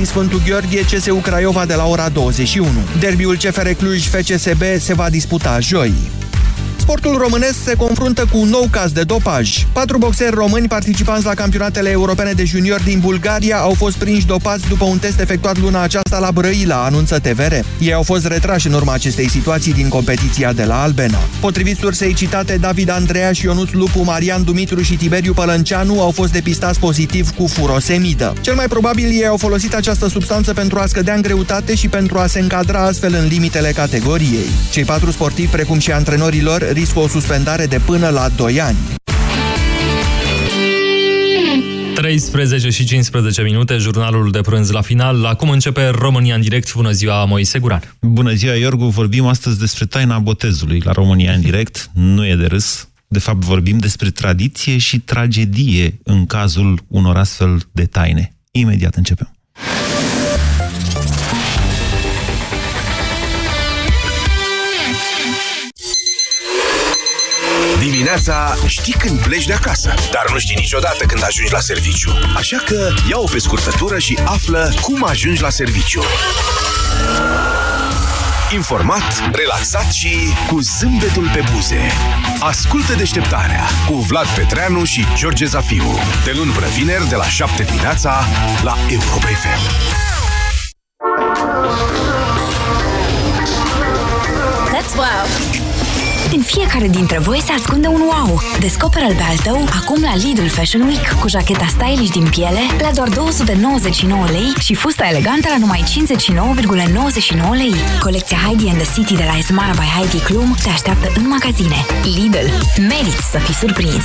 Galaxy Sfântul Gheorghe, CSU Craiova de la ora 21. Derbiul CFR Cluj-FCSB se va disputa joi. Sportul românesc se confruntă cu un nou caz de dopaj. Patru boxeri români participanți la campionatele europene de junior din Bulgaria au fost prinși dopați după un test efectuat luna aceasta la Brăila, anunță TVR. Ei au fost retrași în urma acestei situații din competiția de la Albena. Potrivit sursei citate, David Andreea și Ionuț Lupu, Marian Dumitru și Tiberiu Pălănceanu au fost depistați pozitiv cu furosemidă. Cel mai probabil ei au folosit această substanță pentru a scădea în greutate și pentru a se încadra astfel în limitele categoriei. Cei patru sportivi, precum și antrenorilor, riscă o suspendare de până la 2 ani. 13 și 15 minute, jurnalul de prânz la final. Acum începe România în direct. Bună ziua, Moise Guran. Bună ziua, Iorgu. Vorbim astăzi despre taina botezului la România în direct. Nu e de râs. De fapt, vorbim despre tradiție și tragedie în cazul unor astfel de taine. Imediat începem. Dimineața știi când pleci de acasă, dar nu știi niciodată când ajungi la serviciu. Așa că ia-o pe scurtătură și află cum ajungi la serviciu. Informat, relaxat și cu zâmbetul pe buze. Ascultă deșteptarea cu Vlad Petreanu și George Zafiu. De luni până vineri, de la 7 dimineața, la Europa FM. That's wow! În fiecare dintre voi se ascunde un wow. Descoperă-l pe al tău acum la Lidl Fashion Week cu jacheta stylish din piele la doar 299 lei și fusta elegantă la numai 59,99 lei. Colecția Heidi and the City de la Esmara by Heidi Klum te așteaptă în magazine. Lidl. Meriți să fii surprins!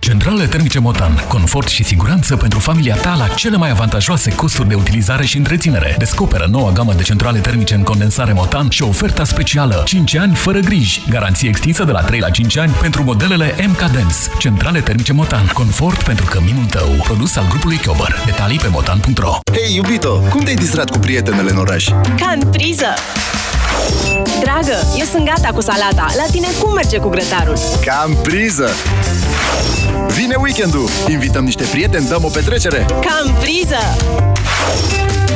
Centrale termice Motan. Confort și siguranță pentru familia ta la cele mai avantajoase costuri de utilizare și întreținere. Descoperă noua gamă de centrale termice în condensare Motan și oferta specială 5 ani fără griji. Garanție extinsă de la 3 la 5 ani pentru modelele MK Dance. Centrale termice Motan. Confort pentru căminul tău. Produs al grupului Chiober. Detalii pe motan.ro Hei, iubito! Cum te-ai distrat cu prietenele în oraș? Ca în priză! Dragă, eu sunt gata cu salata. La tine cum merge cu grătarul? Cam priză! Vine weekendul! Invităm niște prieteni, dăm o petrecere! Cam priză!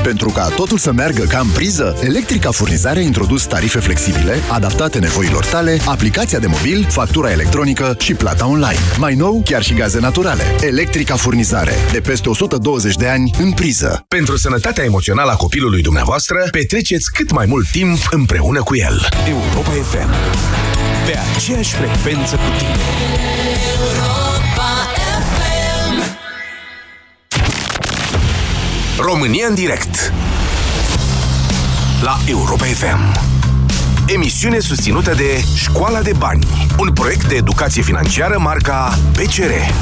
Pentru ca totul să meargă ca în priză, Electrica Furnizare a introdus tarife flexibile, adaptate nevoilor tale, aplicația de mobil, factura electronică și plata online. Mai nou, chiar și gaze naturale. Electrica Furnizare. De peste 120 de ani în priză. Pentru sănătatea emoțională a copilului dumneavoastră, petreceți cât mai mult timp împreună cu el. Europa FM. Pe aceeași frecvență cu tine. România în direct. La Europa FM Emisiune susținută de Școala de Bani Un proiect de educație financiară marca PCR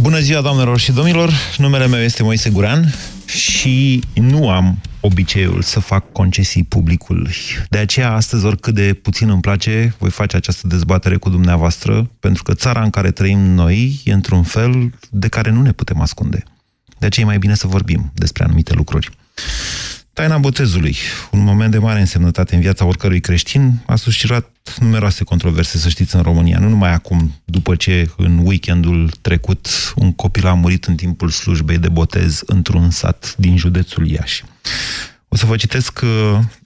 Bună ziua, doamnelor și domnilor! Numele meu este Moise Guran și nu am obiceiul să fac concesii publicului. De aceea, astăzi, oricât de puțin îmi place, voi face această dezbatere cu dumneavoastră, pentru că țara în care trăim noi e într-un fel de care nu ne putem ascunde. De aceea e mai bine să vorbim despre anumite lucruri. Taina botezului, un moment de mare însemnătate în viața oricărui creștin, a suscitat numeroase controverse, să știți, în România. Nu numai acum, după ce în weekendul trecut un copil a murit în timpul slujbei de botez într-un sat din județul Iași. O să vă citesc,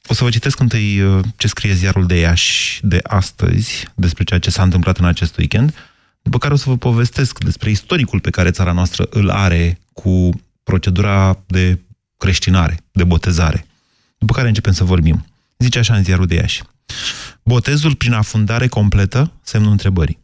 o să vă citesc întâi ce scrie ziarul de Iași de astăzi despre ceea ce s-a întâmplat în acest weekend, după care o să vă povestesc despre istoricul pe care țara noastră îl are cu procedura de creștinare, de botezare. După care începem să vorbim. Zice așa în ziarul de Iași. Botezul prin afundare completă? Semnul întrebării.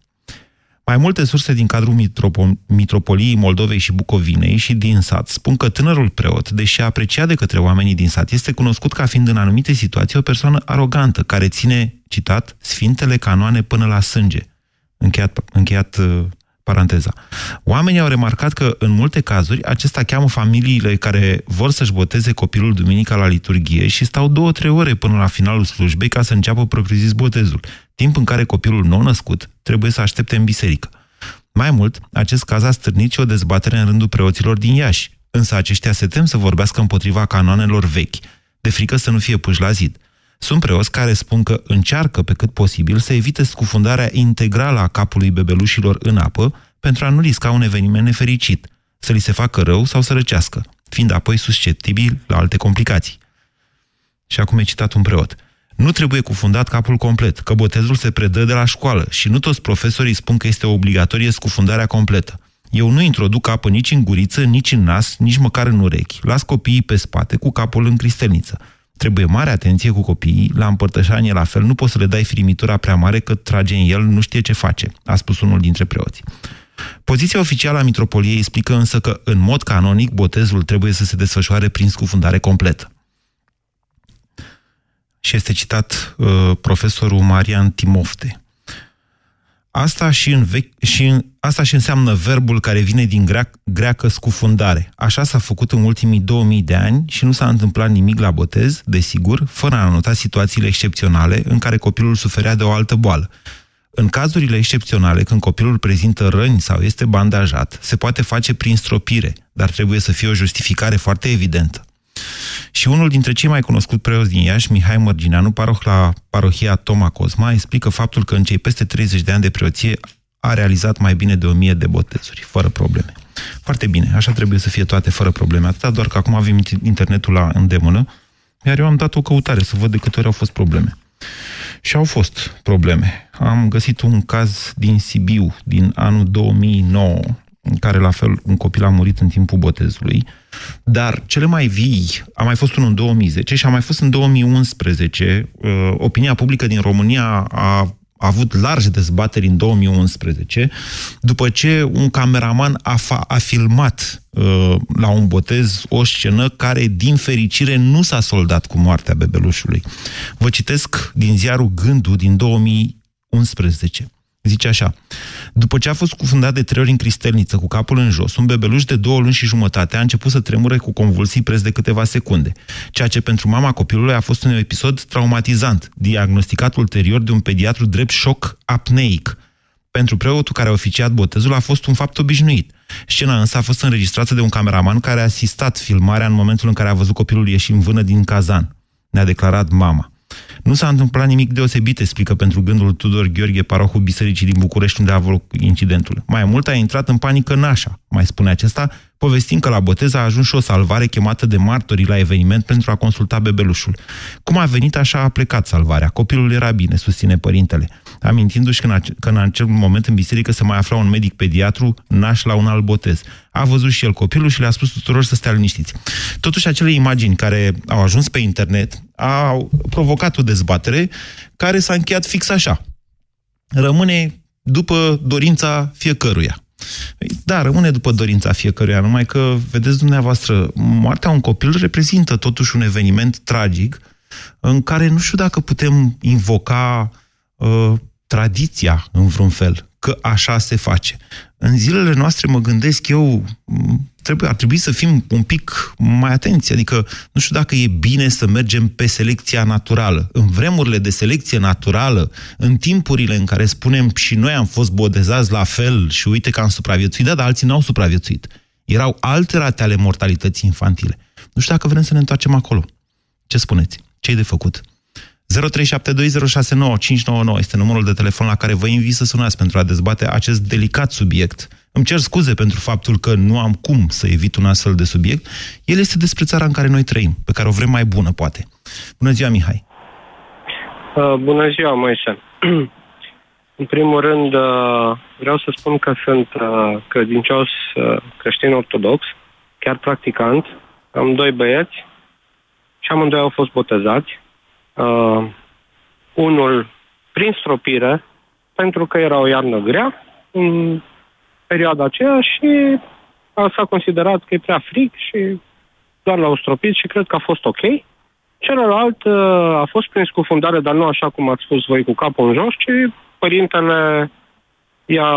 Mai multe surse din cadrul mitropo- Mitropoliei Moldovei și Bucovinei și din sat spun că tânărul preot, deși apreciat de către oamenii din sat, este cunoscut ca fiind în anumite situații o persoană arogantă, care ține, citat, sfintele canoane până la sânge. Încheiat, încheiat uh, paranteza. Oamenii au remarcat că, în multe cazuri, acesta cheamă familiile care vor să-și boteze copilul duminica la liturghie și stau două, trei ore până la finalul slujbei ca să înceapă propriu-zis botezul, timp în care copilul nou-născut trebuie să aștepte în biserică. Mai mult, acest caz a stârnit și o dezbatere în rândul preoților din Iași, însă aceștia se tem să vorbească împotriva canoanelor vechi, de frică să nu fie puși la zid. Sunt preoți care spun că încearcă pe cât posibil să evite scufundarea integrală a capului bebelușilor în apă pentru a nu risca un eveniment nefericit, să li se facă rău sau să răcească, fiind apoi susceptibil la alte complicații. Și acum e citat un preot. Nu trebuie cufundat capul complet, că botezul se predă de la școală și nu toți profesorii spun că este obligatorie scufundarea completă. Eu nu introduc apă nici în guriță, nici în nas, nici măcar în urechi. Las copiii pe spate cu capul în cristelniță. Trebuie mare atenție cu copiii, la împărtășanie la fel, nu poți să le dai firimitura prea mare că trage în el, nu știe ce face, a spus unul dintre preoți. Poziția oficială a Mitropoliei explică însă că, în mod canonic, botezul trebuie să se desfășoare prin scufundare completă. Și este citat uh, profesorul Marian Timofte. Asta și, în vechi, și în, asta și înseamnă verbul care vine din greac, greacă scufundare. Așa s-a făcut în ultimii 2000 de ani și nu s-a întâmplat nimic la botez, desigur, fără a nota situațiile excepționale în care copilul suferea de o altă boală. În cazurile excepționale, când copilul prezintă răni sau este bandajat, se poate face prin stropire, dar trebuie să fie o justificare foarte evidentă. Și unul dintre cei mai cunoscuți preoți din Iași, Mihai Mărgineanu, paroh la parohia Toma Cosma, explică faptul că în cei peste 30 de ani de preoție a realizat mai bine de 1000 de botezuri, fără probleme. Foarte bine, așa trebuie să fie toate fără probleme. Atâta doar că acum avem internetul la îndemână, iar eu am dat o căutare să văd de câte ori au fost probleme. Și au fost probleme. Am găsit un caz din Sibiu, din anul 2009, în care la fel un copil a murit în timpul botezului, dar cele mai vii, a mai fost unul în 2010 și a mai fost în 2011, uh, opinia publică din România a a avut largi dezbateri în 2011, după ce un cameraman a, fa- a filmat uh, la un botez o scenă care, din fericire, nu s-a soldat cu moartea bebelușului. Vă citesc din ziarul Gândul din 2011. Zice așa, după ce a fost cufundat de trei ori în cristelniță cu capul în jos, un bebeluș de două luni și jumătate a început să tremure cu convulsii preț de câteva secunde, ceea ce pentru mama copilului a fost un episod traumatizant, diagnosticat ulterior de un pediatru drept șoc apneic. Pentru preotul care a oficiat botezul a fost un fapt obișnuit. Scena însă a fost înregistrată de un cameraman care a asistat filmarea în momentul în care a văzut copilul ieși în vână din cazan. Ne-a declarat mama. Nu s-a întâmplat nimic deosebit, explică pentru gândul Tudor Gheorghe, parohul Bisericii din București, unde a avut incidentul. Mai mult a intrat în panică nașa, mai spune acesta, povestind că la botez a ajuns și o salvare chemată de martorii la eveniment pentru a consulta bebelușul. Cum a venit, așa a plecat salvarea. Copilul era bine, susține părintele. Amintindu-și că în, că în acel moment în biserică se mai afla un medic pediatru naș la un alt botez. A văzut și el copilul și le-a spus tuturor să stea liniștiți. Totuși, acele imagini care au ajuns pe internet au provocat o dezbatere care s-a încheiat fix așa. Rămâne după dorința fiecăruia. Da, rămâne după dorința fiecăruia, numai că, vedeți dumneavoastră, moartea un copil reprezintă totuși un eveniment tragic în care nu știu dacă putem invoca uh, tradiția în vreun fel, că așa se face. În zilele noastre mă gândesc eu, trebuie, ar trebui să fim un pic mai atenți, adică nu știu dacă e bine să mergem pe selecția naturală. În vremurile de selecție naturală, în timpurile în care spunem și noi am fost bodezați la fel și uite că am supraviețuit, da, dar alții n-au supraviețuit. Erau alte rate ale mortalității infantile. Nu știu dacă vrem să ne întoarcem acolo. Ce spuneți? Ce-i de făcut? 0372069599 este numărul de telefon la care vă invit să sunați pentru a dezbate acest delicat subiect. Îmi cer scuze pentru faptul că nu am cum să evit un astfel de subiect. El este despre țara în care noi trăim, pe care o vrem mai bună, poate. Bună ziua, Mihai! Uh, bună ziua, Moise! în primul rând, uh, vreau să spun că sunt uh, credincios uh, creștin ortodox, chiar practicant. Am doi băieți și amândoi au fost botezați uh, unul prin stropire, pentru că era o iarnă grea în perioada aceea și s-a considerat că e prea frig și doar l-au stropit și cred că a fost ok. Celălalt uh, a fost prin scufundare, dar nu așa cum ați spus voi cu capul în jos, ci părintele i-a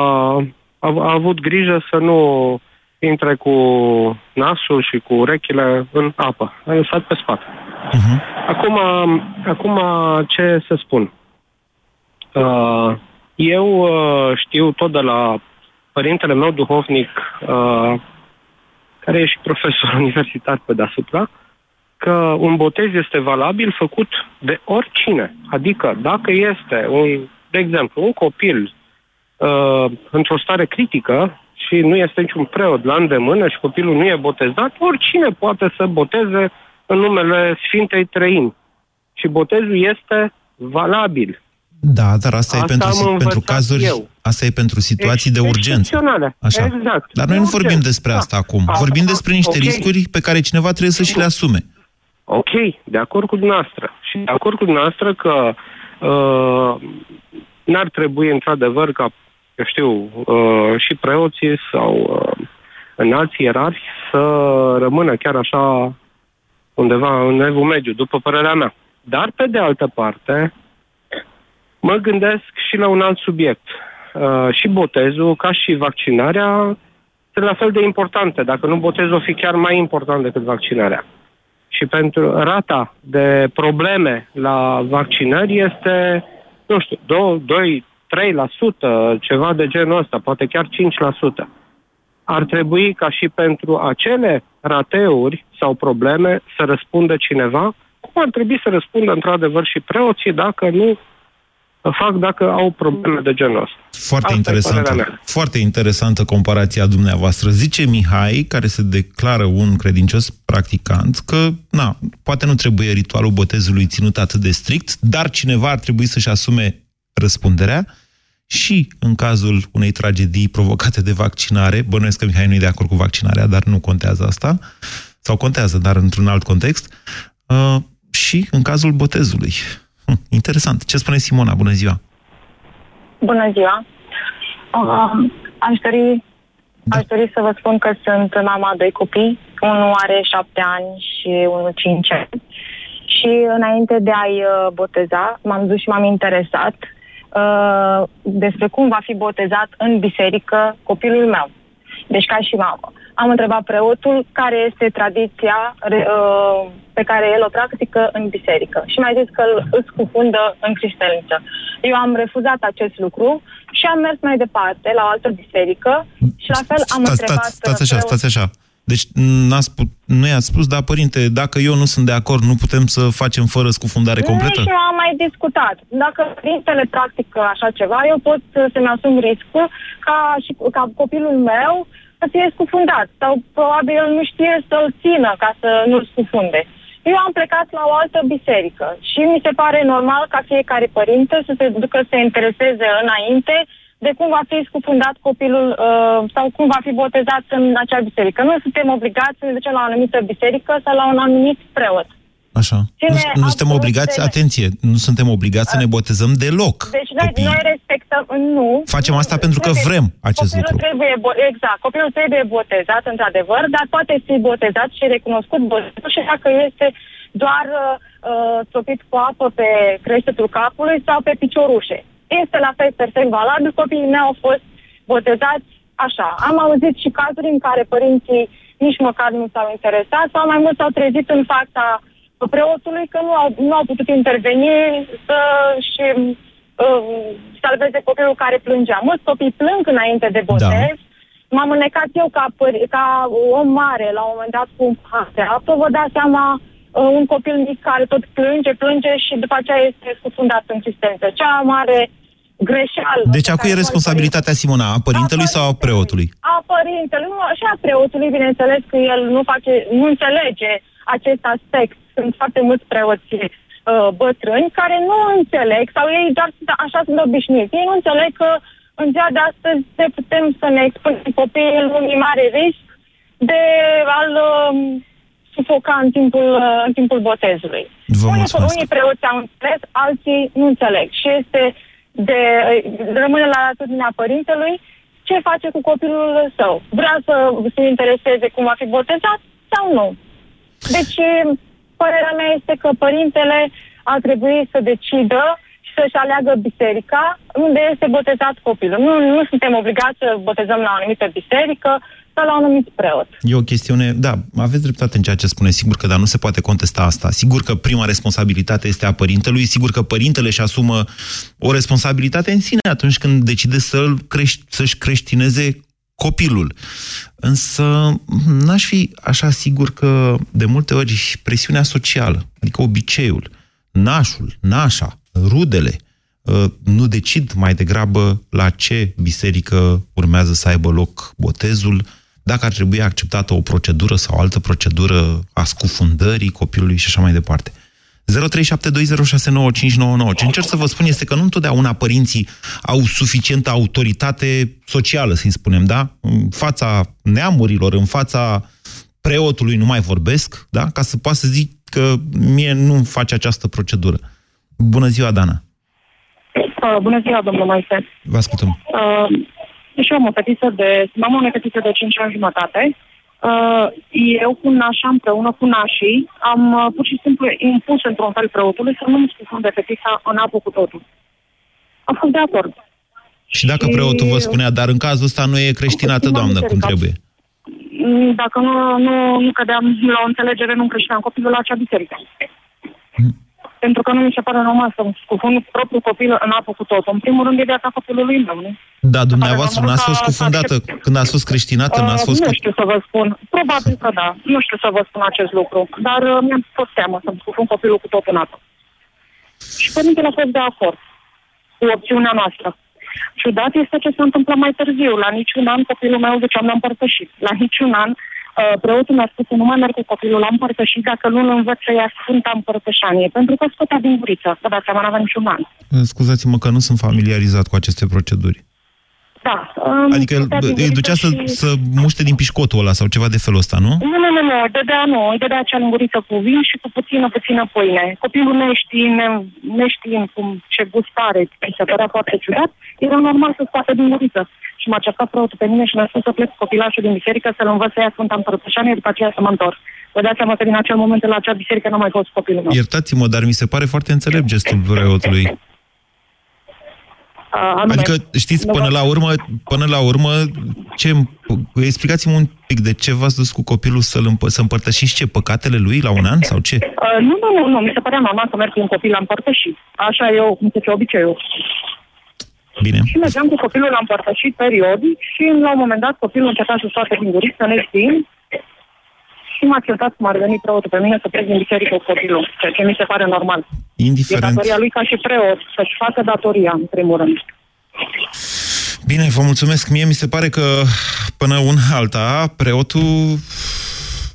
a, a avut grijă să nu intre cu nasul și cu urechile în apă. A lăsat pe spate. Uh-huh. Acum, acum ce să spun? Uh, eu uh, știu tot de la părintele meu duhovnic, uh, care e și profesor universitar pe deasupra, că un botez este valabil făcut de oricine. Adică dacă este, un, de exemplu, un copil uh, într-o stare critică și nu este niciun preot la îndemână și copilul nu e botezat, oricine poate să boteze în numele Sfintei Trăimi. Și botezul este valabil. Da, dar asta, Asta e pentru, am si- pentru învățat cazuri, eu. asta e pentru situații de urgență. Excepționale. Așa. Exact. Dar noi De nu vorbim urgență. despre Da. asta acum. Asta- Vorbim despre niște ok. riscuri pe care cineva trebuie să și le asume. Ok, de acord cu dumneavoastră. Și de acord cu dumneavoastră că uh, n-ar trebui, într-adevăr, ca, eu știu, uh, și preoții sau uh, înalți ierarhi să rămână chiar așa undeva în evul mediu, după părerea mea. Dar, pe de altă parte, mă gândesc și la un alt subiect. Uh, și botezul, ca și vaccinarea, sunt la fel de importante. Dacă nu, botezul o fi chiar mai important decât vaccinarea. Și pentru rata de probleme la vaccinări este, nu știu, 2, 2 3%, ceva de genul ăsta, poate chiar 5%. Ar trebui ca și pentru acele rateuri sau probleme să răspundă cineva, cum ar trebui să răspundă într-adevăr și preoții dacă nu fac dacă au probleme de genul ăsta. Foarte Asta e părerea interesantă, mea. foarte interesantă comparația dumneavoastră. Zice Mihai, care se declară un credincios practicant, că na, poate nu trebuie ritualul botezului ținut atât de strict, dar cineva ar trebui să-și asume răspunderea și în cazul unei tragedii provocate de vaccinare, bănuiesc că Mihai nu e de acord cu vaccinarea, dar nu contează asta, sau contează, dar într-un alt context, uh, și în cazul botezului. Hm, interesant. Ce spune Simona? Bună ziua! Bună ziua! Um, aș, dori, Da. aș dori să vă spun că sunt mama a doi copii. Unul are șapte ani și unul cinci ani. Și înainte de a-i uh, boteza, m-am dus și m-am interesat uh, despre cum va fi botezat în biserică copilul meu. Deci ca și mamă. Am întrebat preotul care este tradiția re- uh, pe care el o practică în biserică. Și mi-a zis că îl, îl scufundă în cristelniță. Eu am refuzat acest lucru și am mers mai departe la o altă biserică și la fel am Stați, întrebat... stați, stați așa, preotul- stați așa. Deci n-ați put, nu i-ați spus, da, părinte, dacă eu nu sunt de acord, nu putem să facem fără scufundare completă? Nu, și eu am mai discutat. Dacă părintele practică așa ceva, eu pot uh, să-mi asum riscul ca, și, ca copilul meu să fie scufundat. Sau probabil el nu știe să-l țină ca să nu-l scufunde. Eu am plecat la o altă biserică și mi se pare normal ca fiecare părinte să se ducă să se intereseze înainte de cum va fi scufundat copilul uh, sau cum va fi botezat în acea biserică. Nu suntem obligați să ne ducem la o anumită biserică sau la un anumit preot. Așa. Ține Nu, nu suntem absolut obligați, de- atenție, nu suntem obligați să ne botezăm deloc. Deci noi, noi respectăm, nu. Facem asta pentru că Trebuie- vrem acest copilul lucru. Trebuie, bo- exact, copilul trebuie botezat, într-adevăr, dar poate fi botezat și recunoscut botezul și dacă este doar uh, topit cu apă pe creștetul capului sau pe piciorușe. Este la fel perfect valabil, copiii mei au fost botezați așa. Am auzit și cazuri în care părinții nici măcar nu s-au interesat sau mai mult s-au trezit în fața preotului că nu au, nu au putut interveni să și uh, salveze copilul care plângea. Mulți copii plâng înainte de botez. Da. M-am înnecat eu ca, păr- ca om mare la un moment dat cu un pahar de apă. Vă dați seama uh, un copil mic care tot plânge, plânge și după aceea este scufundat în cistență. Cea mai mare greșeală. Deci pe acum care e responsabilitatea, Simona, a părintelui sau a preotului? a părintelui, nu, și a preotului, bineînțeles că el nu face, nu înțelege acest aspect. Sunt foarte mulți preoți uh, bătrâni care nu înțeleg, sau ei doar sunt, așa sunt obișnuiți. Ei nu înțeleg că în ziua de astăzi ne putem să ne expunem copiii unui mare risc de a-l uh, sufoca în timpul, uh, în timpul botezului. Vă unii, mulțumesc. unii preoți au înțeles, alții nu înțeleg. Și este de, rămâne la atitudinea părintelui ce face cu copilul său. Vrea să se intereseze cum va fi botezat sau nu. Deci, părerea mea este că părintele ar trebui să decidă să-și aleagă biserica unde este botezat copilul. Nu, nu suntem obligați să botezăm la o anumită biserică sau la un anumit preot. E o chestiune, da, aveți dreptate în ceea ce spune, sigur că, dar nu se poate contesta asta. Sigur că prima responsabilitate este a părintelui, sigur că părintele își asumă o responsabilitate în sine atunci când decide să-l crești, să-și creștineze copilul. Însă n-aș fi așa sigur că de multe ori presiunea socială, adică obiceiul, nașul, nașa, rudele, ă, nu decid mai degrabă la ce biserică urmează să aibă loc botezul, dacă ar trebui acceptată o procedură sau altă procedură a scufundării copilului și așa mai departe. 0372069599. Ce încerc să vă spun este că nu întotdeauna părinții au suficientă autoritate socială, să-i spunem, da? În fața neamurilor, în fața preotului nu mai vorbesc, da? Ca să poată să zic că mie nu face această procedură. Bună ziua, Dana! Uh, bună ziua, domnul Moise! Vă ascultăm! Uh, și eu am o fetiță de... Am o fetiță de 5 ani jumătate Uh, eu cu nașa împreună cu nașii am uh, pur și simplu impus într-un fel preotului să nu-mi scufunde fetița în apă cu totul. Am fost de acord. Și dacă și... preotul vă spunea, dar în cazul ăsta nu e creștinată, doamnă, cum trebuie? Mm, dacă nu, nu, nu cădeam la o înțelegere, nu creșteam copilul la acea biserică. Mm pentru că nu mi se pare normal să scufund propriul copil în apă cu tot. În primul rând e viața copilului meu, nu? Da, dumneavoastră n-ați fost scufundată când ați fost creștinată, uh, n-ați fost... Nu știu să vă spun. Probabil că da. Nu știu să vă spun acest lucru. Dar uh, mi-am fost teamă să-mi scufund copilul cu tot în apă. Și părintele a fost de acord cu opțiunea noastră. Ciudat este ce s-a întâmplat mai târziu. La niciun an copilul meu ziceam l-am împărtășit. La niciun an Uh, preotul mi-a spus că nu mai merg cu copilul la împărtășit dacă nu-l învăț să ia Sfânta Împărtășanie, pentru că scotea din guriță, vă dați seama, n-avea niciun an. Scuzați-mă că nu sunt familiarizat cu aceste proceduri. Da. Um, adică îi ducea și... să, să muște din pișcotul ăla sau ceva de felul ăsta, nu? Nu, nu, nu, nu. Dădea, nu. Îi dădea acea linguriță cu vin și cu puțină, puțină pâine. Copilul neștiind, neștiind cum ce gustare, îi se părea foarte ciudat, era normal să scoată din guriță și m-a cercat preotul pe mine și mi-a spus să plec cu copilașul din biserică, să-l învăț să ia Sfânta Împărătășanie, după aceea să mă întorc. Vă dați seama că din acel moment la acea biserică nu mai fost copilul meu. Iertați-mă, dar mi se pare foarte înțelept gestul preotului. Uh, adică, știți, până la urmă, până la urmă, ce, explicați-mi un pic de ce v-ați dus cu copilul să-l împă, să împărtășiți ce, păcatele lui la un an sau ce? Uh, nu, nu, nu, nu, mi se părea normal să merg cu un copil la împărtășit. Așa e, cum se ce obiceiul. Bine. Și mergeam cu copilul la împărtășit periodic și la un moment dat copilul începea să scoate din guriță, neștiind, și m-a certat cum ar veni preotul pe mine să plec din biserică cu copilul, ceea ce mi se pare normal. Indiferent. E datoria lui ca și preot să-și facă datoria, în primul rând. Bine, vă mulțumesc. Mie mi se pare că până un alta, preotul,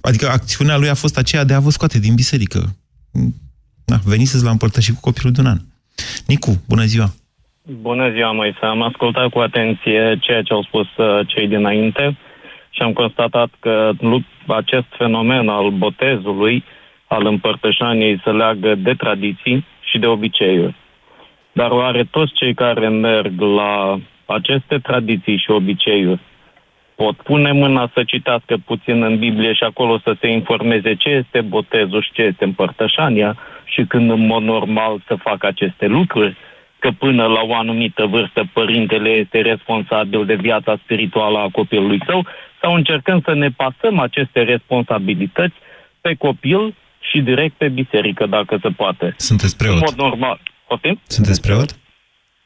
adică acțiunea lui a fost aceea de a vă scoate din biserică. Da, veniți la împărtășit cu copilul de un an. Nicu, bună ziua! Bună ziua, Moise. Am ascultat cu atenție ceea ce au spus uh, cei dinainte și am constatat că acest fenomen al botezului, al împărtășaniei, se leagă de tradiții și de obiceiuri. Dar oare toți cei care merg la aceste tradiții și obiceiuri pot pune mâna să citească puțin în Biblie și acolo să se informeze ce este botezul și ce este împărtășania și când în mod normal să facă aceste lucruri? Că până la o anumită vârstă părintele este responsabil de viața spirituală a copilului său sau încercăm să ne pasăm aceste responsabilități pe copil și direct pe biserică, dacă se poate. Sunteți preot? În mod normal. Poftim? Sunteți preot?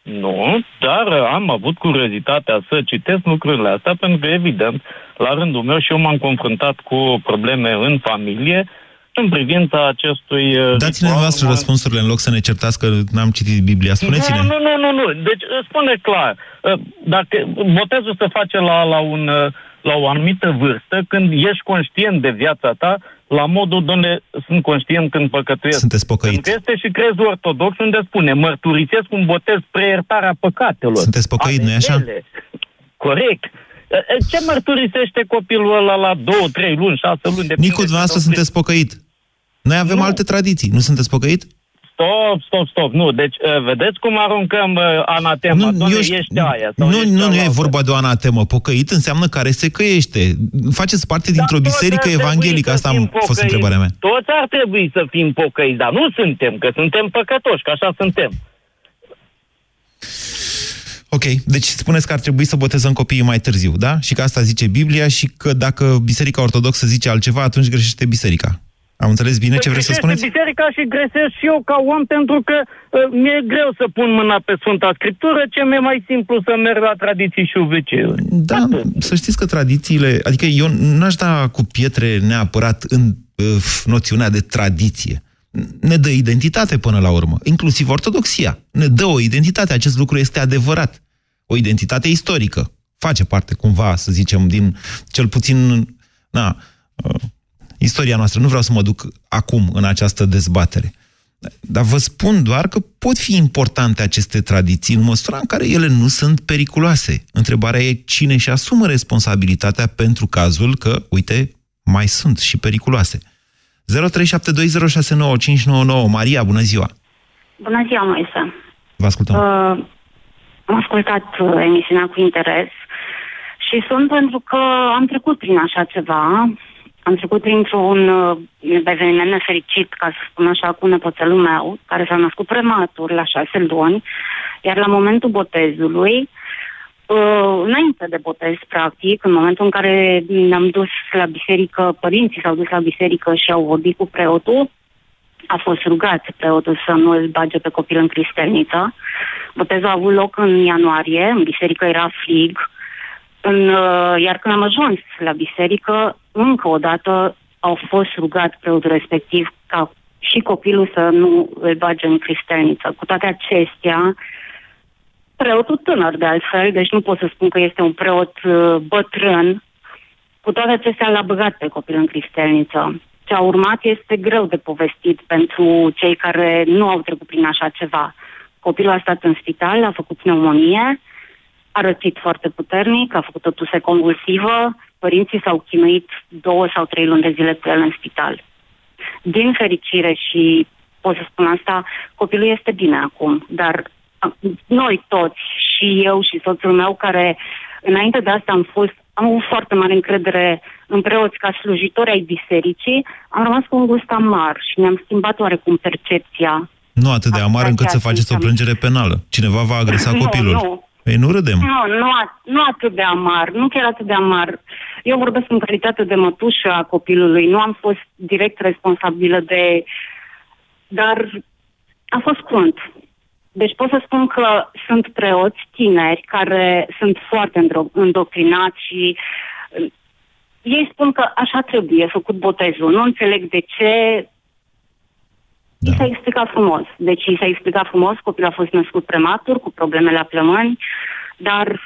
Nu, dar am avut curiozitatea să citesc lucrurile astea, pentru că, evident, la rândul meu și eu m-am confruntat cu probleme în familie în privința acestui... Uh, Dați-ne noastră răspunsurile în loc să ne certați că n-am citit Biblia. Spuneți-ne. Nu, nu, nu, nu, nu. Deci spune clar. Uh, dacă botezul se face la, la, un, uh, la o anumită vârstă, când ești conștient de viața ta, la modul unde sunt conștient când păcătuiesc. Sunteți pocăit. Când este și crezul ortodox unde spune mărturisesc un botez preiertarea păcatelor. Sunteți pocăit, nu-i așa? Corect. Ce mărturisește copilul ăla la două, trei luni, șase luni? De Nicu, dumneavoastră sunteți pocăit. Noi avem nu. alte tradiții. Nu sunteți pocăit? Stop, stop, stop. Nu, deci uh, vedeți cum aruncăm uh, anatema. Nu, Doamne, eu, ești aia. Sau nu, nu, nu e vorba de o anatemă. Pocăit înseamnă care se căiește. Faceți parte dintr-o biserică evanghelică. Asta a fost întrebarea mea. Toți ar trebui să fim pocăiți, dar nu suntem, că suntem păcătoși, că așa suntem. Ok, deci spuneți că ar trebui să botezăm copiii mai târziu, da? Și că asta zice Biblia și că dacă Biserica Ortodoxă zice altceva, atunci greșește Biserica. Am înțeles bine ce vreți să spuneți? biserica și greșesc și eu ca om pentru că uh, mi-e greu să pun mâna pe Sfânta Scriptură, ce mi-e mai simplu să merg la tradiții și obiceiuri. Da, Atât. să știți că tradițiile... Adică eu n-aș da cu pietre neapărat în uh, noțiunea de tradiție. Ne dă identitate până la urmă, inclusiv ortodoxia. Ne dă o identitate, acest lucru este adevărat. O identitate istorică. Face parte cumva, să zicem, din cel puțin... Na, uh, istoria noastră. Nu vreau să mă duc acum în această dezbatere. Dar vă spun doar că pot fi importante aceste tradiții în măsura în care ele nu sunt periculoase. Întrebarea e cine și asumă responsabilitatea pentru cazul că, uite, mai sunt și periculoase. 0372069599 Maria, bună ziua! Bună ziua, Moise! Vă ascultăm! Uh, am ascultat uh, emisiunea cu interes și sunt pentru că am trecut prin așa ceva am trecut printr-un uh, eveniment nefericit, ca să spun așa, cu nepoțelul meu, care s-a născut prematur la șase luni, iar la momentul botezului, uh, înainte de botez, practic, în momentul în care ne-am dus la biserică, părinții s-au dus la biserică și au vorbit cu preotul, a fost rugat preotul să nu îl bage pe copil în cristelniță. Botezul a avut loc în ianuarie, în biserică era frig, în, uh, iar când am ajuns la biserică, încă o dată au fost rugat preotul respectiv ca și copilul să nu îl bage în cristelniță. Cu toate acestea, preotul tânăr de altfel, deci nu pot să spun că este un preot uh, bătrân, cu toate acestea l-a băgat pe copil în cristelniță. Ce a urmat este greu de povestit pentru cei care nu au trecut prin așa ceva. Copilul a stat în spital, a făcut pneumonie, a rățit foarte puternic, a făcut o tuse convulsivă, părinții s-au chinuit două sau trei luni de zile cu el în spital. Din fericire și pot să spun asta, copilul este bine acum, dar noi toți, și eu și soțul meu, care înainte de asta am fost, am avut foarte mare încredere în preoți ca slujitori ai bisericii, am rămas cu un gust amar și ne-am schimbat oarecum percepția. Nu atât de amar încât să faceți o plângere penală. Cineva va agresa copilul. Nu, nu. Păi nu râdem. Nu, nu, nu atât de amar, nu chiar atât de amar. Eu vorbesc în calitate de mătușă a copilului, nu am fost direct responsabilă de... Dar a fost crunt. Deci pot să spun că sunt preoți tineri care sunt foarte îndoctrinați și ei spun că așa trebuie făcut botezul. Nu înțeleg de ce da. I s-a explicat frumos. Deci i s-a explicat frumos, copilul a fost născut prematur, cu probleme la plămâni, dar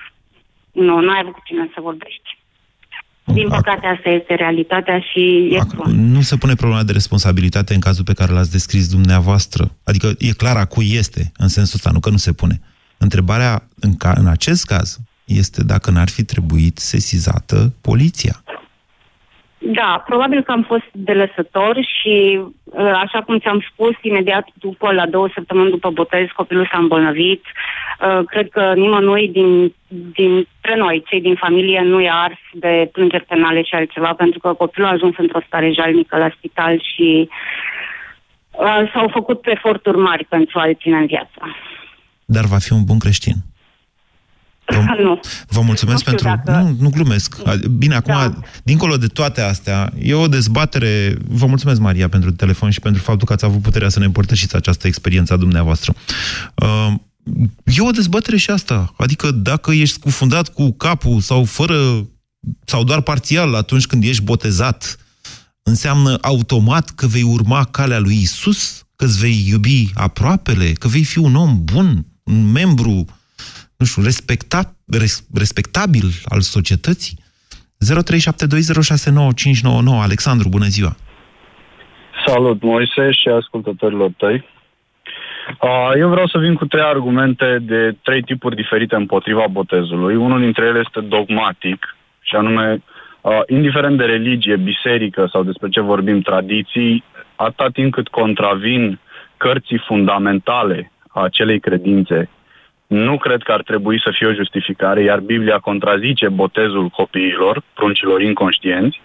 nu, nu ai avut cu cine să vorbești. Din păcate, asta este realitatea și e Ac- Nu se pune problema de responsabilitate în cazul pe care l-ați descris dumneavoastră. Adică e clar a cui este, în sensul ăsta, nu că nu se pune. Întrebarea în, ca, în acest caz este dacă n-ar fi trebuit sesizată poliția. Da, probabil că am fost de lăsător și, uh, așa cum ți-am spus, imediat după, la două săptămâni după botez, copilul s-a îmbolnăvit. Uh, cred că nimănui din, dintre noi, cei din familie, nu i-a ars de plângeri penale și altceva, pentru că copilul a ajuns într-o stare jalnică la spital și uh, s-au făcut eforturi mari pentru a-l ține în viață. Dar va fi un bun creștin. Vă, nu. Vă mulțumesc nu pentru... Dacă... Nu, nu glumesc. Bine, acum, da. dincolo de toate astea, e o dezbatere... Vă mulțumesc, Maria, pentru telefon și pentru faptul că ați avut puterea să ne împărtășiți această experiență a dumneavoastră. Uh, e o dezbatere și asta. Adică dacă ești scufundat cu capul sau fără sau doar parțial atunci când ești botezat, înseamnă automat că vei urma calea lui Isus, că îți vei iubi aproapele, că vei fi un om bun, un membru nu știu, respecta, res, respectabil al societății? 0372069599 Alexandru, bună ziua! Salut, Moise și ascultătorilor tăi. Eu vreau să vin cu trei argumente de trei tipuri diferite împotriva botezului. Unul dintre ele este dogmatic, și anume, indiferent de religie, biserică sau despre ce vorbim, tradiții, atâta timp cât contravin cărții fundamentale a acelei credințe nu cred că ar trebui să fie o justificare, iar Biblia contrazice botezul copiilor, pruncilor inconștienți.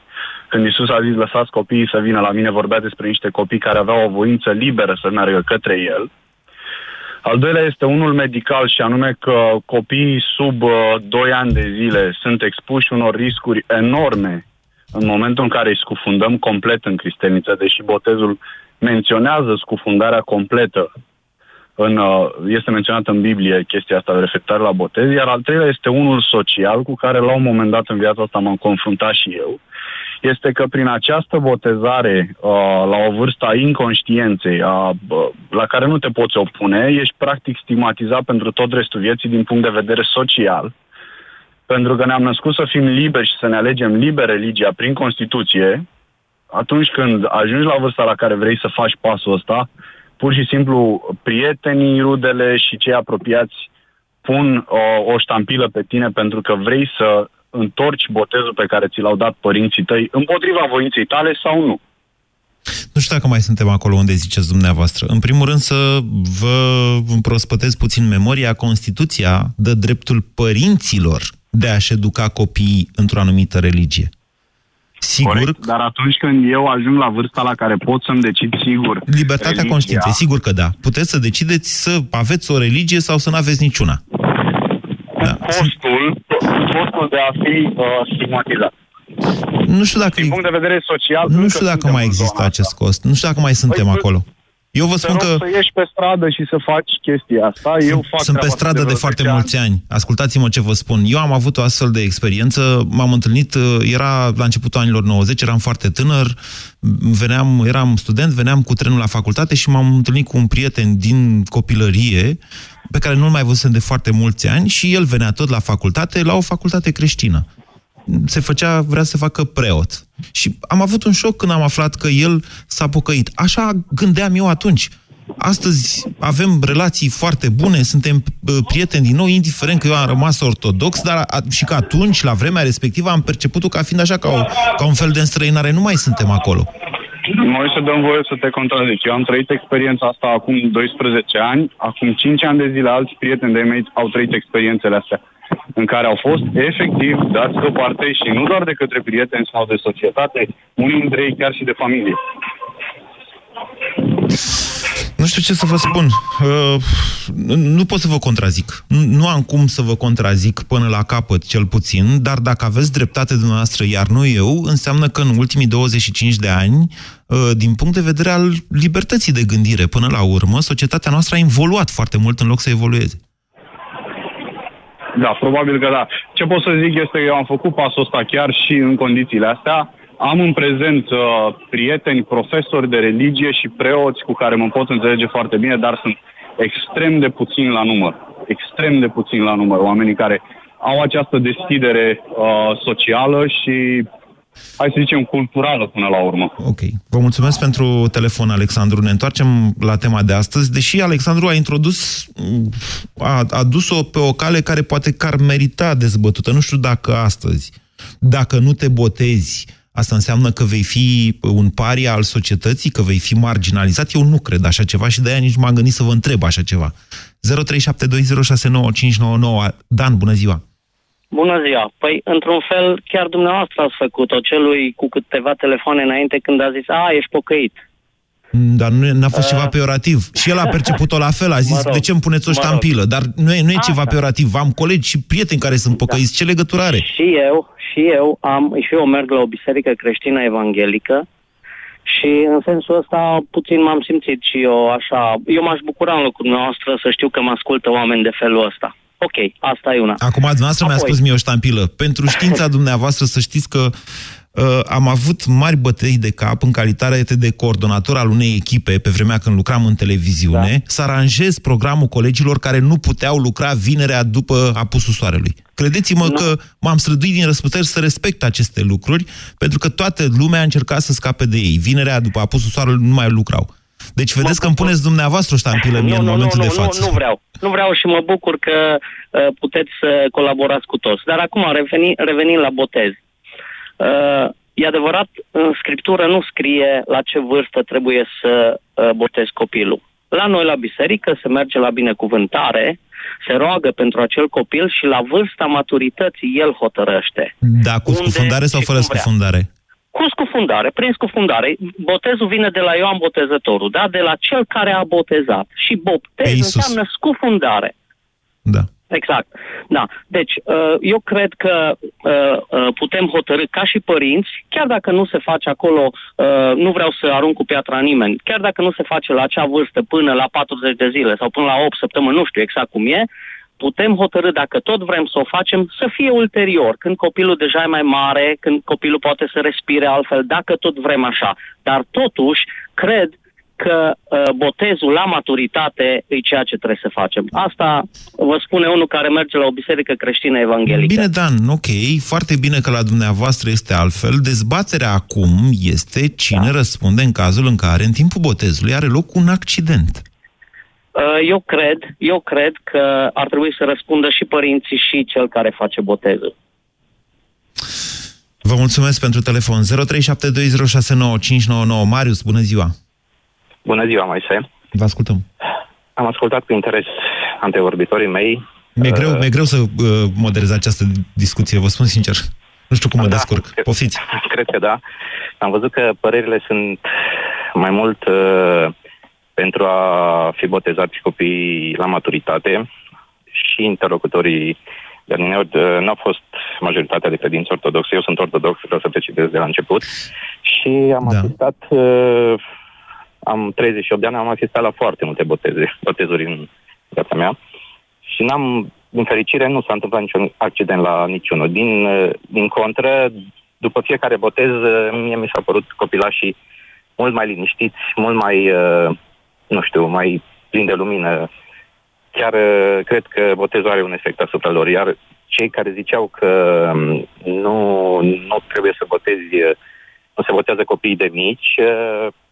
Când Isus a zis, lăsați copiii să vină la mine, vorbea despre niște copii care aveau o voință liberă să meargă către El. Al doilea este unul medical și anume că copiii sub uh, 2 ani de zile sunt expuși unor riscuri enorme în momentul în care îi scufundăm complet în cristelniță, deși botezul menționează scufundarea completă în, uh, este menționată în Biblie chestia asta de referitoare la botez, iar al treilea este unul social cu care la un moment dat în viața asta m-am confruntat și eu, este că prin această botezare uh, la o vârstă a inconștienței, a, uh, la care nu te poți opune, ești practic stigmatizat pentru tot restul vieții din punct de vedere social, pentru că ne-am născut să fim liberi și să ne alegem liber religia prin Constituție, atunci când ajungi la vârsta la care vrei să faci pasul ăsta, pur și simplu prietenii, rudele și cei apropiați pun o, o ștampilă pe tine pentru că vrei să întorci botezul pe care ți l-au dat părinții tăi împotriva voinței tale sau nu. Nu știu dacă mai suntem acolo unde ziceți dumneavoastră. În primul rând să vă prospătez puțin memoria. Constituția dă dreptul părinților de a-și educa copiii într-o anumită religie. Sigur. Corect, dar atunci când eu ajung la vârsta la care pot să-mi decid sigur Libertatea religia, conștiinței, sigur că da. Puteți să decideți să aveți o religie sau să nu aveți niciuna. Da. Postul, postul de a fi uh, stigmatizat. Nu știu dacă... Din punct de vedere social... Nu încă știu dacă suntem mai în există zona acest cost. Nu știu dacă mai suntem Păi, acolo. Eu vă Te spun rog că... să ieși pe stradă și să faci chestia asta. Eu fac Sunt pe treaba stradă asta de vreo foarte 10 mulți ani. Ascultați-mă ce vă spun. Eu am avut o astfel de experiență, m-am întâlnit, uh, era la începutul anilor 90, eram foarte tânăr, veneam, eram student, veneam cu trenul la facultate și m-am întâlnit cu un prieten din copilărie pe care nu-l mai văzusem de foarte mulți ani și el venea tot la facultate, la o facultate creștină. Se făcea, vrea să facă preot. Și am avut un șoc când am aflat că el s-a pocăit. Așa gândeam eu atunci. Astăzi avem relații foarte bune, suntem bă, prieteni din nou, indiferent că eu am rămas ortodox, dar a, și că atunci, la vremea respectivă, am perceput-o ca fiind așa, ca, o, ca un fel de înstrăinare. Nu mai suntem acolo. Noi să dăm voie să te contrazic. Eu am trăit experiența asta acum 12 ani, acum 5 ani de zile alți prieteni de mei au trăit experiențele astea în care au fost efectiv dați deoparte și nu doar de către prieteni sau de societate, unii dintre ei chiar și de familie. Nu știu ce să vă spun. Uh, nu pot să vă contrazic. Nu, nu am cum să vă contrazic până la capăt, cel puțin, dar dacă aveți dreptate dumneavoastră, iar nu eu, înseamnă că în ultimii 25 de ani, uh, din punct de vedere al libertății de gândire, până la urmă, societatea noastră a evoluat foarte mult în loc să evolueze. Da, probabil că da. Ce pot să zic este că eu am făcut pasul ăsta chiar și în condițiile astea. Am în prezent uh, prieteni, profesori de religie și preoți cu care mă pot înțelege foarte bine, dar sunt extrem de puțin la număr. Extrem de puțin la număr oamenii care au această deschidere uh, socială și, hai să zicem, culturală până la urmă. Ok. Vă mulțumesc pentru telefon, Alexandru. Ne întoarcem la tema de astăzi, deși Alexandru a introdus, a, a dus-o pe o cale care poate că ar merita dezbătută. Nu știu dacă astăzi, dacă nu te botezi, Asta înseamnă că vei fi un paria al societății, că vei fi marginalizat? Eu nu cred așa ceva și de-aia nici m-am gândit să vă întreb așa ceva. 0372069599. Dan, bună ziua! Bună ziua! Păi, într-un fel, chiar dumneavoastră ați făcut-o, celui cu câteva telefoane înainte când a zis, a, ești pocăit. Dar nu n-a fost uh, ceva peorativ. Și el a perceput-o la fel, a zis, mă rog, de ce îmi puneți o ștampilă? Dar nu e, nu e ceva peorativ. Am colegi și prieteni care sunt pocăiți. Da. Ce legătură are? Și eu, și eu am, și eu merg la o biserică creștină evanghelică și în sensul ăsta puțin m-am simțit și eu așa, eu m-aș bucura în locul noastră să știu că mă ascultă oameni de felul ăsta. Ok, asta e una. Acum, dumneavoastră mi-a spus mie o ștampilă. Pentru știința dumneavoastră să știți că uh, am avut mari bătăi de cap în calitate de coordonator al unei echipe pe vremea când lucram în televiziune, da. să aranjez programul colegilor care nu puteau lucra vinerea după apusul soarelui. Credeți-mă nu. că m-am străduit din răsputeri să respect aceste lucruri, pentru că toată lumea a încercat să scape de ei. Vinerea după apusul soarelui nu mai lucrau. Deci vedeți că îmi puneți dumneavoastră o ștampilă mie nu, în nu, momentul nu, de față. Nu, nu vreau. Nu vreau și mă bucur că uh, puteți să colaborați cu toți. Dar acum, reveni, revenind la botez. Uh, e adevărat, în scriptură nu scrie la ce vârstă trebuie să uh, botezi copilul. La noi, la biserică, se merge la binecuvântare, se roagă pentru acel copil și la vârsta maturității el hotărăște. Da, cu scufundare sau fără scufundare? Cu scufundare, prin scufundare. Botezul vine de la Ioan Botezătorul, da? De la cel care a botezat. Și botez înseamnă scufundare. Da. Exact. Da. Deci, uh, eu cred că uh, uh, putem hotărâ ca și părinți, chiar dacă nu se face acolo, nu vreau să arunc cu piatra în nimeni, chiar dacă nu se face la acea vârstă până la 40 de zile sau până la 8 săptămâni, nu știu exact cum e, putem hotărâ dacă tot vrem să o facem, să fie ulterior, când copilul deja e mai mare, când copilul poate să respire altfel, dacă tot vrem așa. Dar totuși, cred că uh, botezul la maturitate e ceea ce trebuie să facem. Asta vă spune unul care merge la o biserică creștină evanghelică. Bine, Dan, ok, foarte bine că la dumneavoastră este altfel. Dezbaterea acum este cine da. răspunde în cazul în care în timpul botezului are loc un accident. Uh, eu cred, eu cred că ar trebui să răspundă și părinții și cel care face botezul. Vă mulțumesc pentru telefon. 0372069599. Marius, bună ziua! Bună ziua, Moise. Vă ascultăm. Am ascultat cu interes antevorbitorii mei. Mi-e greu, uh, mi-e greu să uh, moderez această discuție, vă spun sincer. Nu știu cum mă da, descurc. Poftiți. Cred că da. Am văzut că părerile sunt mai mult uh, pentru a fi botezați copiii la maturitate și interlocutorii de uneori uh, nu au fost majoritatea de credinți ortodoxe. Eu sunt ortodox, vreau să precizez de la început. Și am da. asistat uh, am 38 de ani, am asistat la foarte multe boteze, botezuri în viața mea și n-am, din fericire, nu s-a întâmplat niciun accident la niciunul. Din, din contră, după fiecare botez, mie mi s-a părut copilașii mult mai liniștiți, mult mai, nu știu, mai plin de lumină. Chiar cred că botezul are un efect asupra lor, iar cei care ziceau că nu, nu trebuie să botezi, nu se botează copiii de mici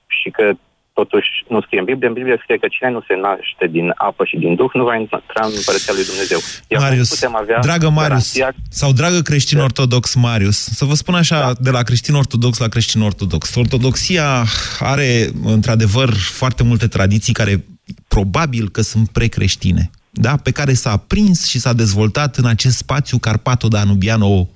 și că totuși nu scrie în Biblie. În Biblie scrie că cine nu se naște din apă și din Duh nu va intra în Împărăția lui Dumnezeu. Iar Marius, putem avea dragă Marius, garanția... sau dragă creștin ortodox Marius, să vă spun așa, da. de la creștin ortodox la creștin ortodox. Ortodoxia are, într-adevăr, foarte multe tradiții care probabil că sunt precreștine da? pe care s-a prins și s-a dezvoltat în acest spațiu carpato-danubiano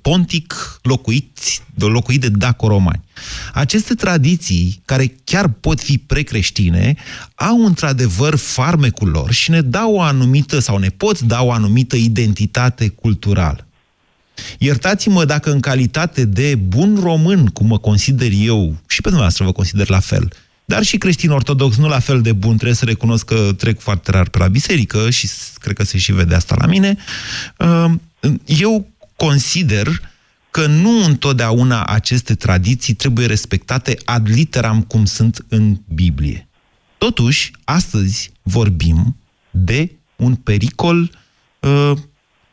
pontic locuit, locuit de daco-romani. Aceste tradiții, care chiar pot fi precreștine, au într-adevăr farmecul lor și ne dau o anumită, sau ne pot da o anumită identitate culturală. Iertați-mă dacă în calitate de bun român, cum mă consider eu, și pe dumneavoastră vă consider la fel, dar și creștin ortodox nu la fel de bun, trebuie să recunosc că trec foarte rar pe la biserică și cred că se și vede asta la mine, eu consider că nu întotdeauna aceste tradiții trebuie respectate ad literam cum sunt în Biblie. Totuși, astăzi vorbim de un pericol uh,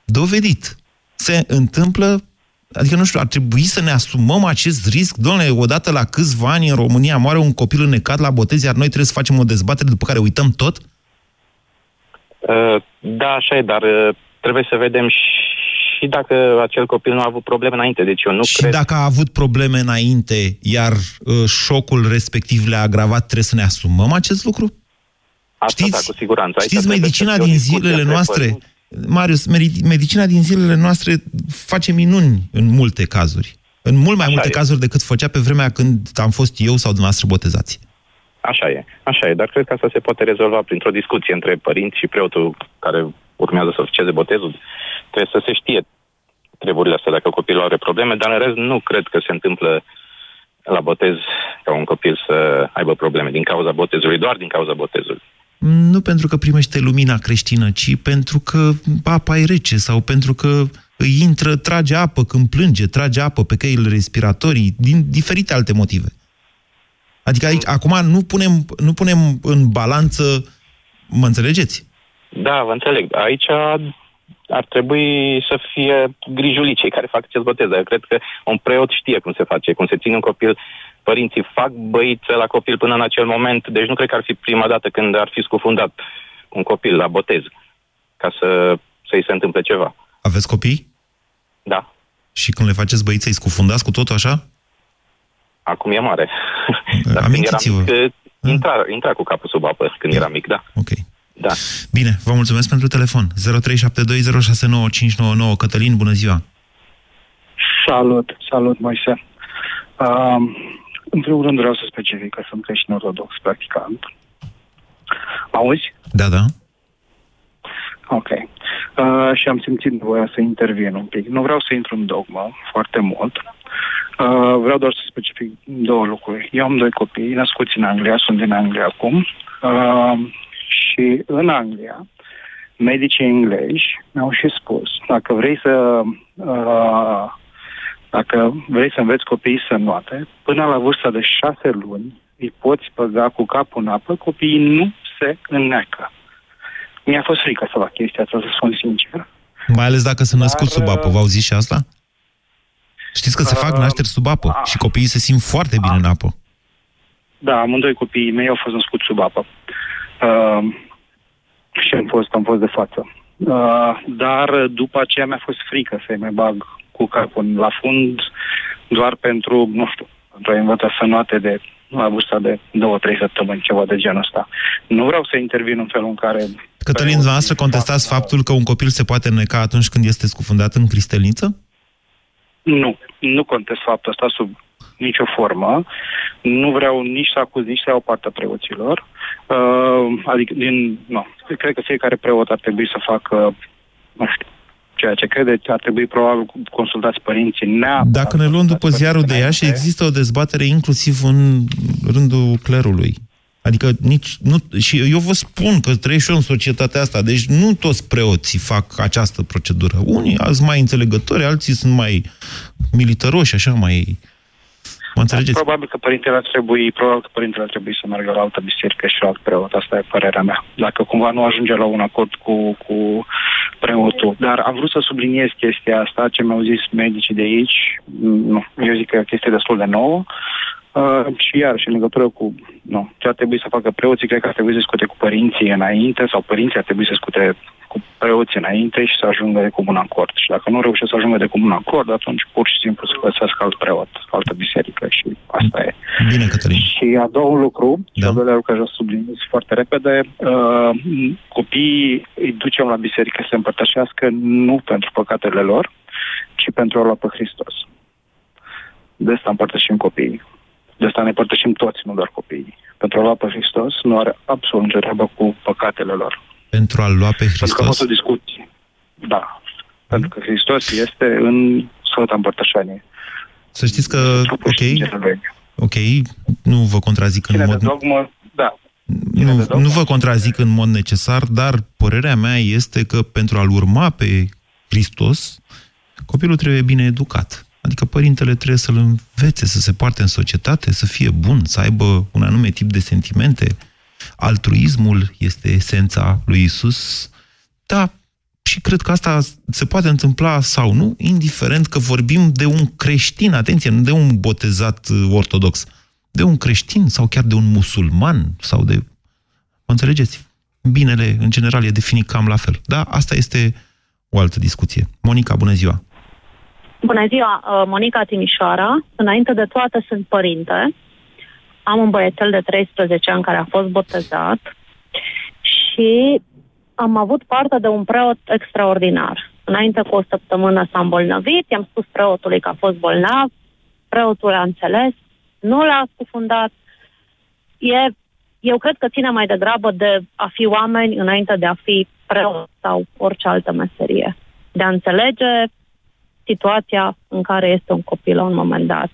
dovedit. Se întâmplă, adică nu știu, ar trebui să ne asumăm acest risc. Domnule, odată la câțiva ani în România moare un copil înnecat la botez, iar noi trebuie să facem o dezbatere după care uităm tot? Uh, da, așa e, dar uh, trebuie să vedem și și dacă acel copil nu a avut probleme înainte. Deci eu nu și cred... dacă a avut probleme înainte, iar uh, șocul respectiv le-a agravat, trebuie să ne asumăm acest lucru? Asta, știți, da, cu siguranță. Aici știți medicina din zilele noastre... Părinți. Marius, medicina din zilele noastre face minuni în multe cazuri. În mult mai Așa multe e. cazuri decât făcea pe vremea când am fost eu sau dumneavoastră botezați. Așa e, așa e, dar cred că asta se poate rezolva printr-o discuție între părinți și preotul care urmează să oficieze botezul. Trebuie să se știe treburile astea dacă copilul are probleme, dar în rest nu cred că se întâmplă la botez ca un copil să aibă probleme din cauza botezului, doar din cauza botezului. Nu pentru că primește lumina creștină, ci pentru că apa e rece sau pentru că îi intră, trage apă când plânge, trage apă pe căile respiratorii, din diferite alte motive. Adică aici, acum nu punem, nu punem în balanță, mă înțelegeți? Da, vă înțeleg. Aici ar trebui să fie grijuliți cei care fac acest botez. Eu cred că un preot știe cum se face, cum se ține un copil. Părinții fac băiță la copil până în acel moment, deci nu cred că ar fi prima dată când ar fi scufundat un copil la botez ca să, să-i se întâmple ceva. Aveți copii? Da. Și când le faceți băiță, îi scufundați cu totul așa? Acum e mare. Dar Amintiți-vă. Când era mic, intra, intra cu capul sub apă când da. era mic, da. Ok. Da. Bine, vă mulțumesc pentru telefon. 0372069599. Cătălin, bună ziua! Salut, salut, Moise. Uh, în primul rând vreau să specific că sunt creștin ortodox practicant. Auzi? Da, da. Ok. Uh, și am simțit nevoia să intervin un pic. Nu vreau să intru în dogmă foarte mult. Uh, vreau doar să specific două lucruri. Eu am doi copii născuți în Anglia, sunt din Anglia acum. Uh, și în Anglia, medicii englezi mi-au și spus, dacă vrei să uh, dacă vrei să înveți copiii să noate, până la vârsta de șase luni îi poți băga cu capul în apă, copiii nu se înneacă. Mi-a fost frică să fac chestia asta, să spun sincer. Mai ales dacă sunt născut sub apă. V-au zis și asta? Știți că se fac nașteri sub apă uh, și copiii se simt foarte bine în apă. Da, amândoi copiii mei au fost născuți sub apă. Uh, și am fost, am fost de față. Uh, dar după aceea mi-a fost frică să-i mai bag cu capul la fund doar pentru, nu știu, pentru a învăța să noate de la vârsta de două, trei săptămâni, ceva de genul ăsta. Nu vreau să intervin în felul în care... Cătălin, dumneavoastră contestați faptul că un copil se poate neca atunci când este scufundat în cristelniță? Nu, nu contest faptul ăsta sub nicio formă. Nu vreau nici să acuz, nici să iau partea preoților. Uh, adică, din, nu, cred că fiecare preot ar trebui să facă, nu știu, ceea ce credeți, ar trebui probabil consultați părinții neapărat. Dacă ne luăm după ziarul de ea și există o dezbatere inclusiv în rândul clerului. Adică nici, nu, și eu vă spun că trăiesc și eu în societatea asta, deci nu toți preoții fac această procedură. Unii sunt mai înțelegători, alții sunt mai militaroși, așa, mai Mă înțelegeți? Probabil că părintele ar trebui, probabil că părintele ar trebui să meargă la altă biserică și la alt preot. Asta e părerea mea. Dacă cumva nu ajunge la un acord cu, cu preotul. Dar am vrut să subliniez chestia asta, ce mi-au zis medicii de aici. Nu, eu zic că e o chestie destul de nouă. Uh, și iarăși, în legătură cu nu, ce ar trebui să facă preoții, cred că ar trebui să discute cu părinții înainte sau părinții ar trebui să discute cu preoții înainte și să ajungă de comun acord. Și dacă nu reușesc să ajungă de comun acord, atunci pur și simplu să găsească alt preot, altă biserică și asta e. Bine, Cătălin. Și a doua lucru, da. și a doilea lucru care să subliniez foarte repede, uh, copiii îi ducem la biserică să se împărtășească nu pentru păcatele lor, ci pentru a lua pe Hristos. De asta împărtășim copiii. De asta ne împărtășim toți, nu doar copiii. Pentru a lua pe Hristos nu are absolut nicio treabă cu păcatele lor. Pentru a lua pe Hristos? Pentru că a fost o discuție. Da. Pentru că Hristos este în Sfânta Împărtășanie. Să știți că, ok, ok, nu vă contrazic Cine în mod... de dogmă, da. Nu, nu vă contrazic în mod necesar, dar părerea mea este că pentru a-L urma pe Hristos, copilul trebuie bine educat. Adică părintele trebuie să-l învețe să se poarte în societate, să fie bun, să aibă un anume tip de sentimente. Altruismul este esența lui Isus. Da, și cred că asta se poate întâmpla sau nu, indiferent că vorbim de un creștin, atenție, nu de un botezat uh, ortodox, de un creștin sau chiar de un musulman sau de... Mă înțelegeți? Binele, în general, e definit cam la fel. Da, asta este o altă discuție. Monica, bună ziua! Bună ziua, uh, Monica Timișoara. Înainte de toate sunt părinte. Am un băiețel de 13 ani care a fost botezat și am avut parte de un preot extraordinar. Înainte cu o săptămână s-a îmbolnăvit, i-am spus preotului că a fost bolnav, preotul a înțeles, nu l-a scufundat. E, eu cred că ține mai degrabă de a fi oameni înainte de a fi preot sau orice altă meserie. De a înțelege situația în care este un copil la un moment dat.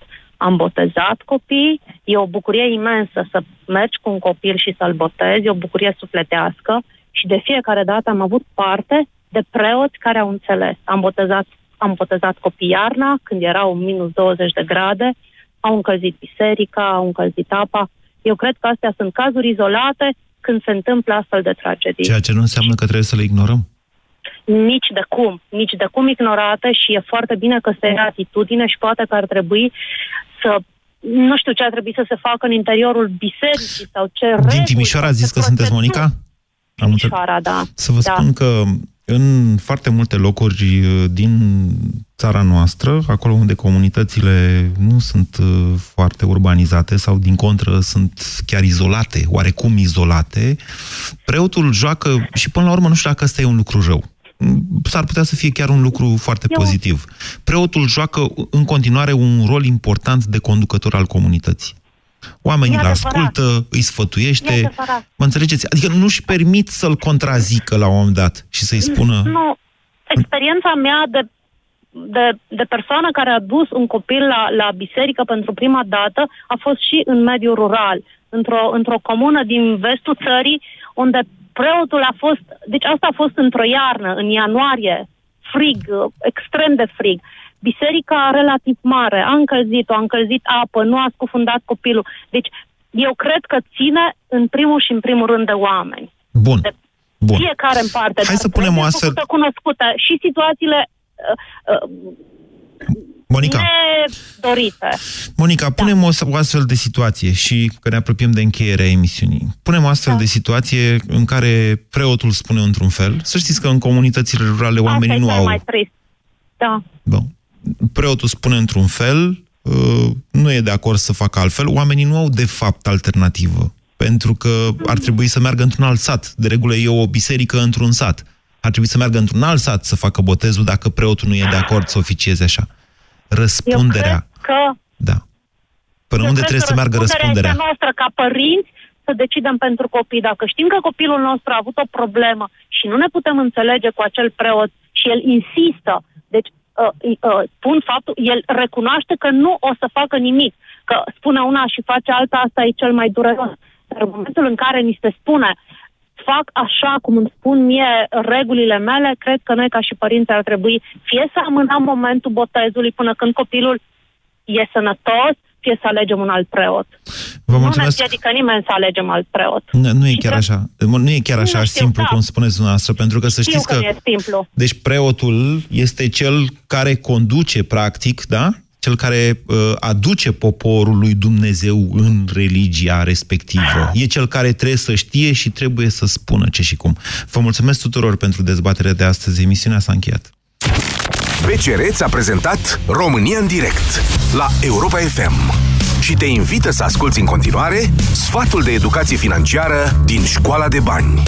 Am botezat copii, e o bucurie imensă să mergi cu un copil și să-l botezi, e o bucurie sufletească și de fiecare dată am avut parte de preoți care au înțeles. Am botezat, am botezat copii iarna, când erau minus 20 de grade, au încălzit biserica, au încălzit apa. Eu cred că astea sunt cazuri izolate când se întâmplă astfel de tragedii. Ceea ce nu înseamnă că trebuie să le ignorăm nici de cum, nici de cum ignorată și e foarte bine că se ia atitudine și poate că ar trebui să nu știu ce ar trebui să se facă în interiorul bisericii sau ce Din Timișoara a zis că sunteți Monica? Am Timișoara, da. Să vă da. spun că în foarte multe locuri uh, din țara noastră, acolo unde comunitățile nu sunt uh, foarte urbanizate sau din contră sunt chiar izolate, oarecum izolate, preotul joacă și până la urmă nu știu dacă ăsta e un lucru rău s-ar putea să fie chiar un lucru foarte Eu- pozitiv. Preotul joacă în continuare un rol important de conducător al comunității. Oamenii E îl adevărat. ascultă, îi E sfătuiește. adevărat. Mă înțelegeți? Adică nu-și permit să-l contrazică la un moment dat și să-i spună... Nu. Experiența mea de, de, de persoană care a dus un copil la, la biserică pentru prima dată a fost și în mediul rural, într-o, într-o comună din vestul țării, unde preotul a fost, deci asta a fost într-o iarnă, în ianuarie, frig, extrem de frig. Biserica relativ mare, a încălzit-o, a încălzit apă, nu a scufundat copilul. Deci eu cred că ține în primul și în primul rând de oameni. Bun. De Bun. fiecare în parte. Hai dar să punem trebuie o astfel- făcută cunoscută și situațiile uh, uh, Monica, nedorite. Monica, punem o, o astfel de situație și că ne apropiem de încheierea emisiunii. Punem o astfel Da. de situație în care preotul spune într-un fel. Să știți că în comunitățile rurale oamenii Asta nu e cel au... mai trist. Da. Bun. Preotul spune într-un fel, uh, nu e de acord să facă altfel, oamenii nu au de fapt alternativă. Pentru că ar trebui să meargă într-un alt sat. De regulă e o biserică într-un sat. Ar trebui să meargă într-un alt sat să facă botezul dacă preotul nu e de acord să oficieze așa. Răspunderea. Eu cred că, Da. Până eu unde cred trebuie că să meargă răspunderea? este noastră ca părinți să decidem pentru copii. Dacă știm că copilul nostru a avut o problemă și nu ne putem înțelege cu acel preot și el insistă, deci uh, uh, spun faptul, el recunoaște că nu o să facă nimic, că spune una și face alta, asta e cel mai dureros. Dar în momentul în care ni se spune fac așa cum îmi spun mie regulile mele, cred că noi ca și părinți ar trebui fie să amânăm momentul botezului până când copilul e sănătos, fie să alegem un alt preot. Vă Nu ne mulțumesc. împiedică nimeni să alegem alt preot. Nu, nu e chiar așa. Nu e chiar așa Nu știu, simplu da. cum spuneți dumneavoastră, pentru că să Știu știți că, că... nu e simplu. Deci preotul este cel care conduce, practic, da? Cel care uh, aduce poporul lui Dumnezeu în religia respectivă. E cel care trebuie să știe și trebuie să spună ce și cum. Vă mulțumesc tuturor pentru dezbaterea de astăzi. Emisiunea s-a încheiat. BCR ți-a prezentat România în direct la Europa FM și te invită să asculti în continuare sfatul de educație financiară din Școala de Bani.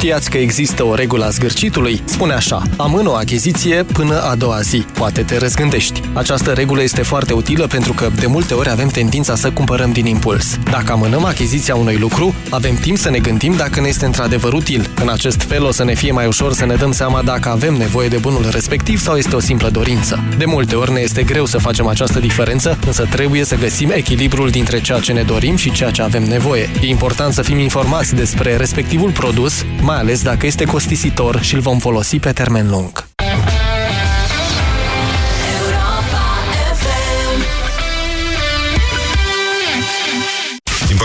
Știați că există o regulă a zgârcitului? Spune așa, amână o achiziție până a doua zi. Poate te răzgândești. Această regulă este foarte utilă pentru că de multe ori avem tendința să cumpărăm din impuls. Dacă amânăm achiziția unui lucru, avem timp să ne gândim dacă ne este într-adevăr util. În acest fel o să ne fie mai ușor să ne dăm seama dacă avem nevoie de bunul respectiv sau este o simplă dorință. De multe ori ne este greu să facem această diferență, însă trebuie să găsim echilibrul dintre ceea ce ne dorim și ceea ce avem nevoie. E important să fim informați despre respectivul produs, mai ales dacă este costisitor și îl vom folosi pe termen lung.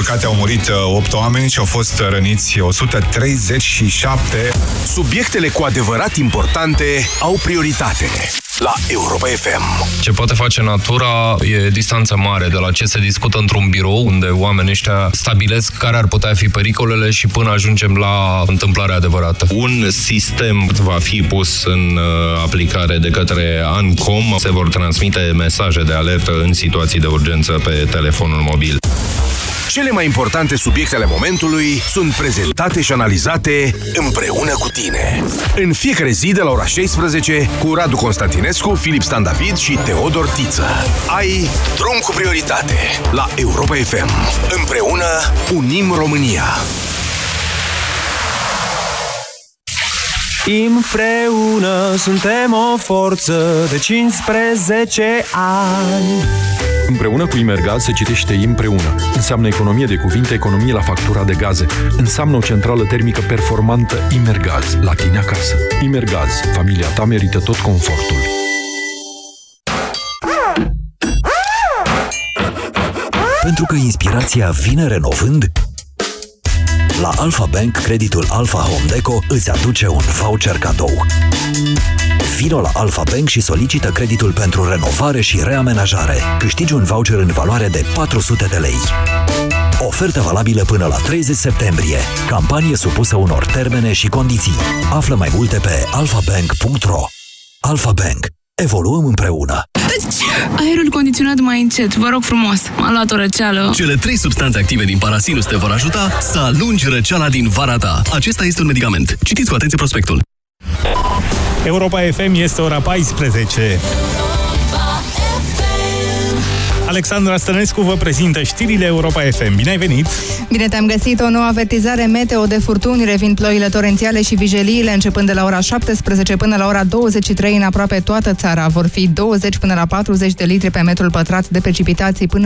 Păcate au murit 8 oameni și au fost răniți 137. Subiectele cu adevărat importante au prioritate la Europa FM. Ce poate face natura e distanță mare de la ce se discută într-un birou, unde oamenii ăștia stabilesc care ar putea fi pericolele și până ajungem la întâmplarea adevărată. Un sistem va fi pus în uh, aplicare de către ANCOM. Se vor transmite mesaje de alertă în situații de urgență pe telefonul mobil. Cele mai importante subiecte ale momentului sunt prezentate și analizate împreună cu tine. În fiecare zi de la ora 16 cu Radu Constantinescu, Filip Stan David și Teodor Tiță. Ai drum cu prioritate la Europa FM. Împreună unim România. Împreună suntem o forță de 15 ani. Împreună cu Imergaz se citește împreună. Înseamnă economie de cuvinte, economie la factura de gaze. Înseamnă o centrală termică performantă Imergaz, la tine acasă. Imergaz, familia ta merită tot confortul. Pentru că inspirația vine renovând, la Alpha Bank, creditul Alpha Home Deco îți aduce un voucher cadou. Vino la Alpha Bank și solicită creditul pentru renovare și reamenajare. Câștigi un voucher în valoare de 400 de lei. Ofertă valabilă până la 30 septembrie. Campanie supusă unor termene și condiții. Află mai multe pe alphabank.ro Alpha Bank. Evoluăm împreună. Aerul condiționat mai încet, vă rog frumos. M-a luat o răceală. Cele trei substanțe active din parasinus te vor ajuta să alungi răceala din vara ta. Acesta este un medicament. Citiți cu atenție prospectul. Europa FM este ora 14. Alexandra Stănescu vă prezintă știrile Europa FM. Bine ai venit! Bine te-am găsit! O nouă avertizare meteo de furtuni revin ploile torențiale și vijeliile începând de la ora 17 până la ora 23 în aproape toată țara. Vor fi 20 până la 40 de litri pe metrul pătrat de precipitații până